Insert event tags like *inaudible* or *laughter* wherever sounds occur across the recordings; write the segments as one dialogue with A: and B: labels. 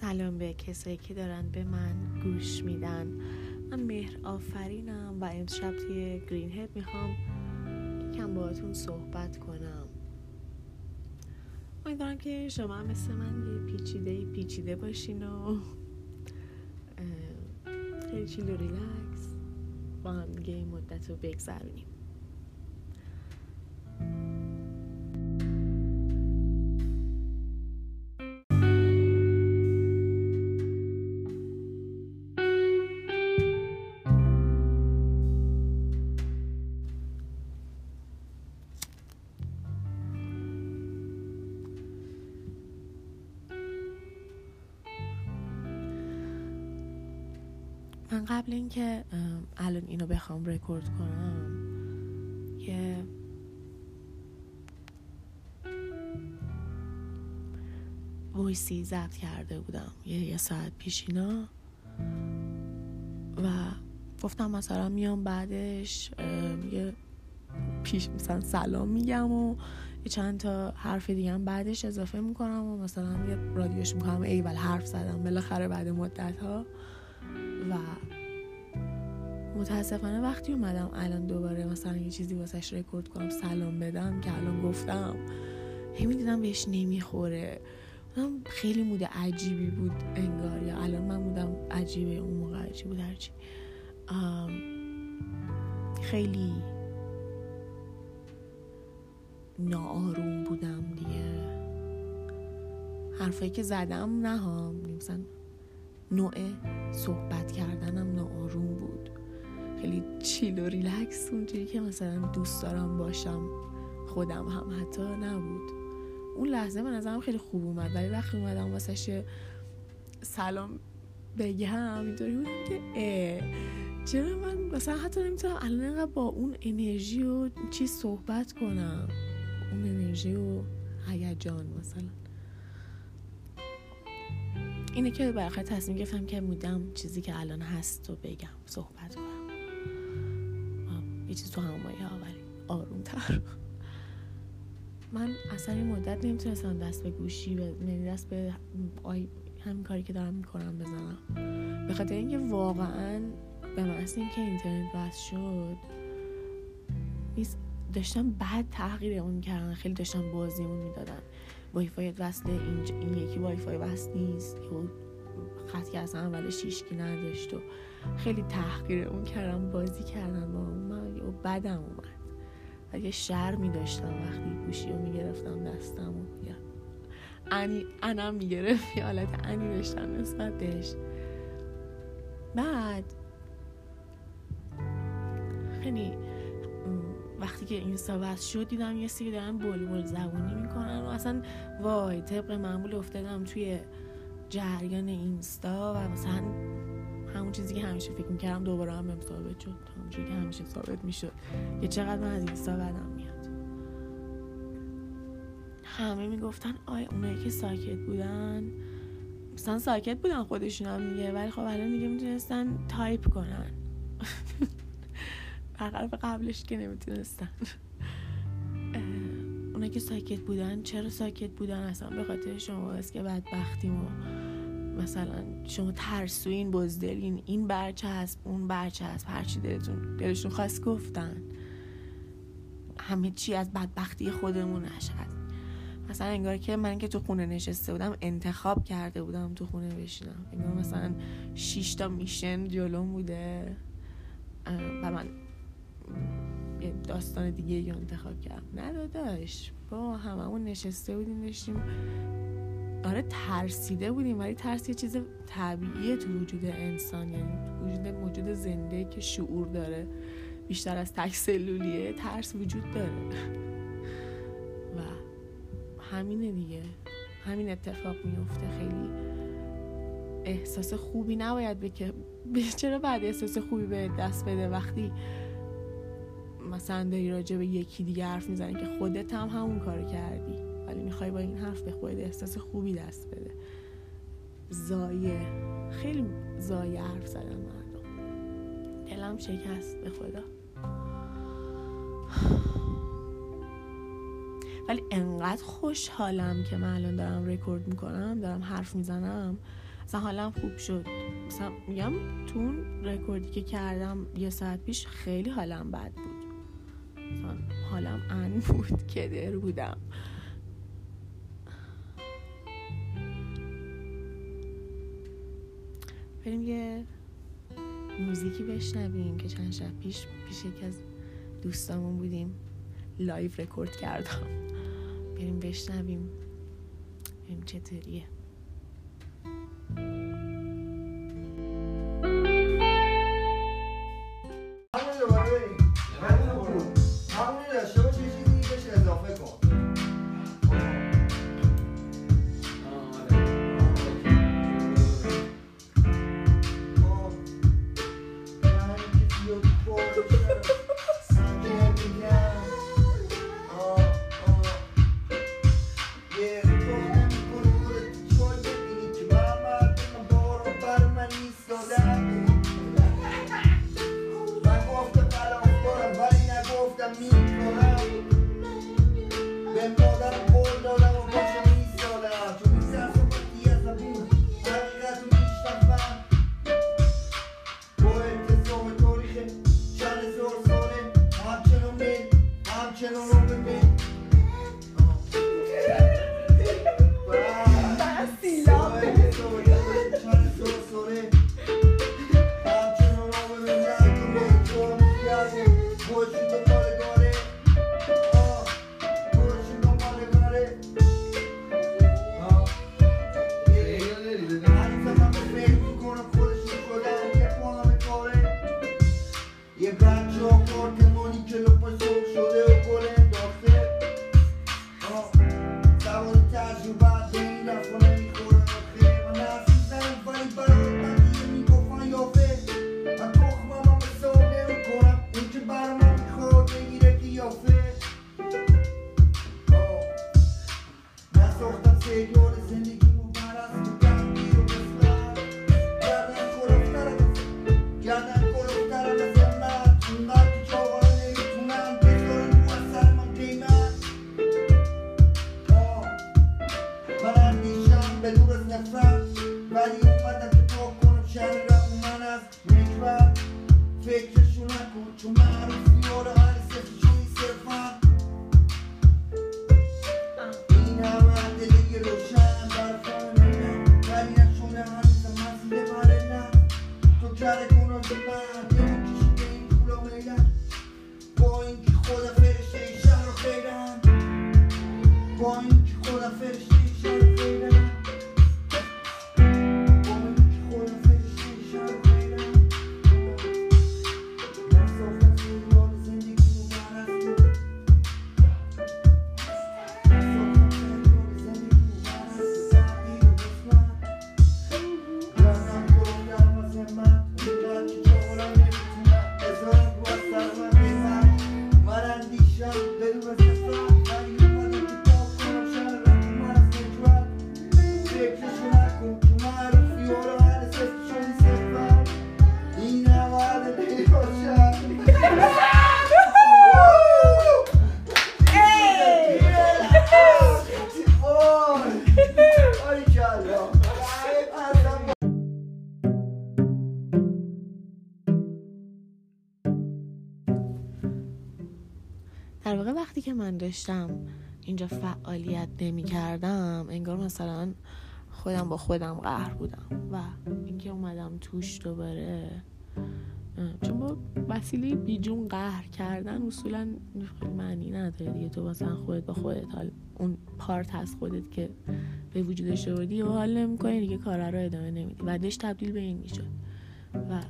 A: سلام به کسایی که دارن به من گوش میدن. من مهر آفرینم و امشب توی گرین هد می‌خوام یکم باهاتون صحبت کنم. امیدوارم که شما هم مثل من یه پیچیده پیچیده باشین و خیلی چیل و ریلکس با هم دیگه این مدت رو بگذرونیم. من قبل اینکه الان اینو بخوام رکورد کنم یه ویسی ضبط کرده بودم. یه, یه ساعت پیش اینا. و گفتم مثلا میام بعدش یه پیش مثلا سلام میگم و یه چند تا حرف دیگه هم بعدش اضافه می‌کنم و مثلا یه رادیوش می‌کنم. ای ول حرف زدم. بالاخره بعد مدت ها و متاسفانه وقتی اومدم الان دوباره مثلا یه چیزی واسش رکورد کنم سلام بدم که الان گفتم هی می‌دیدم بهش نمی‌خوره. خیلی مود عجیبی بود انگار. یا الان من بودم عجیبه اون موقع عجیب بود هرچی خیلی ناآروم بودم دیگه. حرفایی که زدم نه ها مثلا نوع صحبت کردنم ناآروم بود. خیلی چیل و ریلکس اونجوری که مثلا دوست دارم باشم خودم هم حتی نبود. اون لحظه من نظرم خیلی خوب اومد ولی وقتی اومدم واسه سلام بگم اینطوری بود که چرا من مثلا حتی نمی‌تونم الان با اون انرژی و چیز صحبت کنم؟ اون انرژی و هیجان مثلا. اینه که برخواه تصمیم گرفتم که بودم چیزی که الان هست رو بگم صحبت کنم. یه چیز تو ها ولی آروم تر من اصلا این مدت نمی‌تونستم دست به گوشی یعنی دست به آی همین کاری که دارم می‌کنم بزنم. به خاطر اینکه واقعا به محض اینکه اینترنت وصل شد داشتم بعد تغییر اون کردن خیلی داشتم بازیمون می‌دادن. وای فای وصل این, این یکی وای فای وصل نیست. خط که اصلا اولش هیچکی نداشت و خیلی تحقیر اون کردم بازی کردم با اون من و بدم اومد. و یه شرمی داشتم وقتی گوشی رو می‌گرفتم دستم و یا انی انم می‌گرفت یه حالت انی داشتم نسبت بهش. بعد خیلی وقتی که این وصل شد دیدم یه سری دارن بلبل زبونی می‌کنن و اصلا وای طبق معمول افتادم توی جریان اینستا و مثلا همون چیزی که همیشه فکر می‌کردم دوباره هم بهم ثابت شد همون چیزی که همیشه ثابت می‌شد که چقدر من از اینستا بدم میاد. همه می‌گفتن آیا اونایی که ساکت بودن مثلا ساکت بودن خودشون هم دیگه ولی خب الان دیگه می‌تونستن تایپ کنن. *laughs* قبلش که نمی‌تونستن اونا که ساکت بودن چرا ساکت بودن؟ اصلا به خاطر شما است که بدبختیم و مثلا شما ترسوین بزدلین. این برچه هست اون برچه هست. هرچی دلتون دلشون خواست گفتن. همه چی از بدبختی خودمون نشد. مثلا انگار که من که تو خونه نشسته بودم انتخاب کرده بودم تو خونه بشینم. انگار مثلا شیش تا میشن جلوم بوده. و من یه داستان دیگه یا انتخاب کردم. نداداش با هممون نشسته بودیم داشتیم آره ترسیده بودیم ولی ترس یه چیز طبیعیه تو وجود انسان یعنی وجود موجود زنده که شعور داره بیشتر از تک سلولیه ترس وجود داره. و همینه دیگه. همین اتفاق میفته. خیلی احساس خوبی نباید بکه *laughs* چرا بعد احساس خوبی به دست بده؟ وقتی مثلا داری راجع به یکی دیگه حرف می‌زنی که خودت هم همون کار کردی ولی می‌خوای با این حرف به خودت احساس خوبی دست بده. زایه. خیلی زایه حرف زدن مردم. دلم شکست به خدا. ولی انقدر خوشحالم که من الان دارم رکورد می‌کنم دارم حرف می‌زنم.
B: مثلا حالم خوب شد. مثلا میگم تو اون رکوردی که کردم یه ساعت پیش خیلی حالم بد بود. حالم عن بود کدر بودم. بریم یه موزیکی بشنویم که چند شب پیش پیش یکی از دوستامون بودیم. live record کردم. بریم بشنویم. ببینیم چطوریه. در وقتی که من داشتم اینجا فعالیت نمی کردم انگار مثلا خودم با خودم قهر بودم و اینکه اومدم توش دوباره چون با وسیله بیجون قهر کردن اصولا معنی نداره دیگه. تو مثلا خودت با خودت حال اون پارت هست خودت که به وجودش آوردی و حال نمی‌کنی دیگه کارا رو ادامه نمیدی. بعدش تبدیل به این می‌شد. و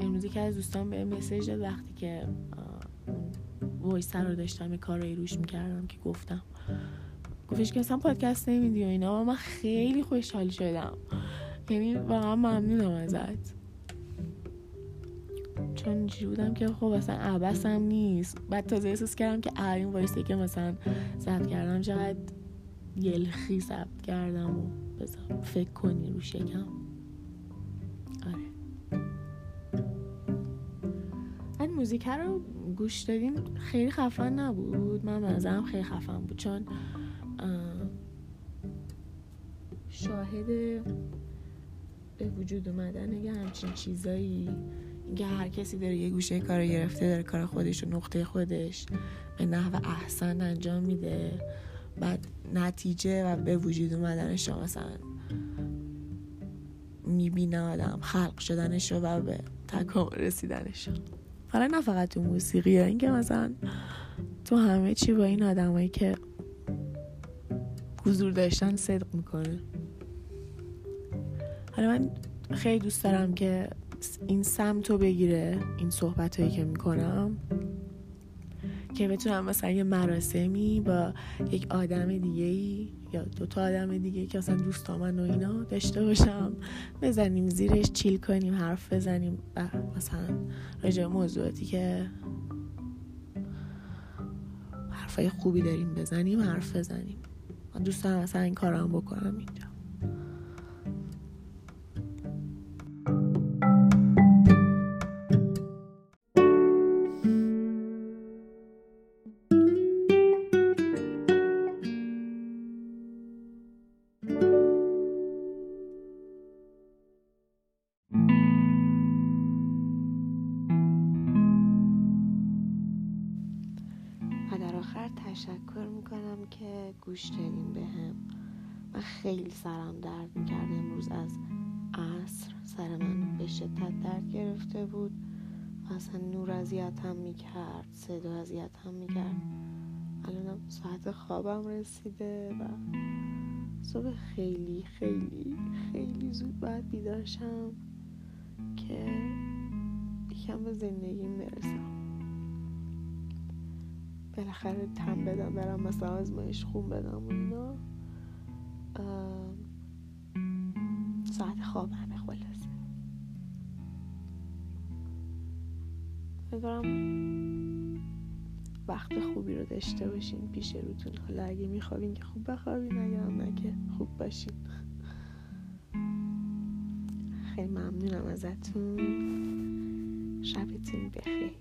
B: امروزی که از دوستان به مسیج داد وقتی که وایس رو داشتم یه کارایی روش می‌کردم که گفتم. گفتش که اصلا پادکست نمیدی و اینا. من خیلی خوشحال شدم. یعنی واقعا ممنونم ازت. چون اینجوری بودم که خب اصلا عبس نیست. بعد تازه احساس کردم که این وایسه که مثلا ضبط کردم چقدر یلخی ضبط کردم و بذار فکر کنی روش یکم موزیک رو گوش دادین خیلی خفن نبود. من منظرم خیلی خفن بود چون شاهد
A: به وجود اومدن یه همچین چیزایی اینکه هر کسی داره یه گوشه کار گرفته داره کار خودش و نقطه خودش به نحو احسن انجام میده. بعد نتیجه و به وجود اومدنش مثلا می‌بینه آدم خلق شدنش و به تکامل رسیدنش حالا نه فقط تو موسیقی اینکه مثلا تو همه چی با این آدمایی که حضور داشتن صدق می‌کنه. حالا من خیلی دوست دارم که این سمتو بگیره این صحبت هایی که می‌کنم. که بتونم مثلا یه مراسمی با یک آدم دیگه ای یا دوتا آدم دیگه که اصلا دوست من و اینا داشته باشم. بزنیم زیرش چیل کنیم حرف بزنیم و مثلا راجع موضوعاتی که حرفای خوبی داریم بزنیم حرف بزنیم. من دوست دارم مثلا این کارم بکنم اینجا. تشکر می‌کنم که گوش دادین به هم من خیلی سرم درد می‌کرد امروز از عصر. سر من به شدت درد گرفته بود و اصلا نور اذیتم می‌کرد صدا اذیتم می‌کرد. الانم ساعت خوابم رسیده و صبح خیلی خیلی خیلی زود باید بیداشم که یکم به زندگیم برسم. بالاخره تم بدم برم مثلا آزمایش خون بدم و اینا. ساعت خواب همه خلاصه. امیدوارم وقت خوبی رو داشته باشین پیش روتون. حالا اگه میخوابین که خوب بخوابین اگه هم نه که خوب باشین. خیلی ممنونم ازتون. شبتون بخیر.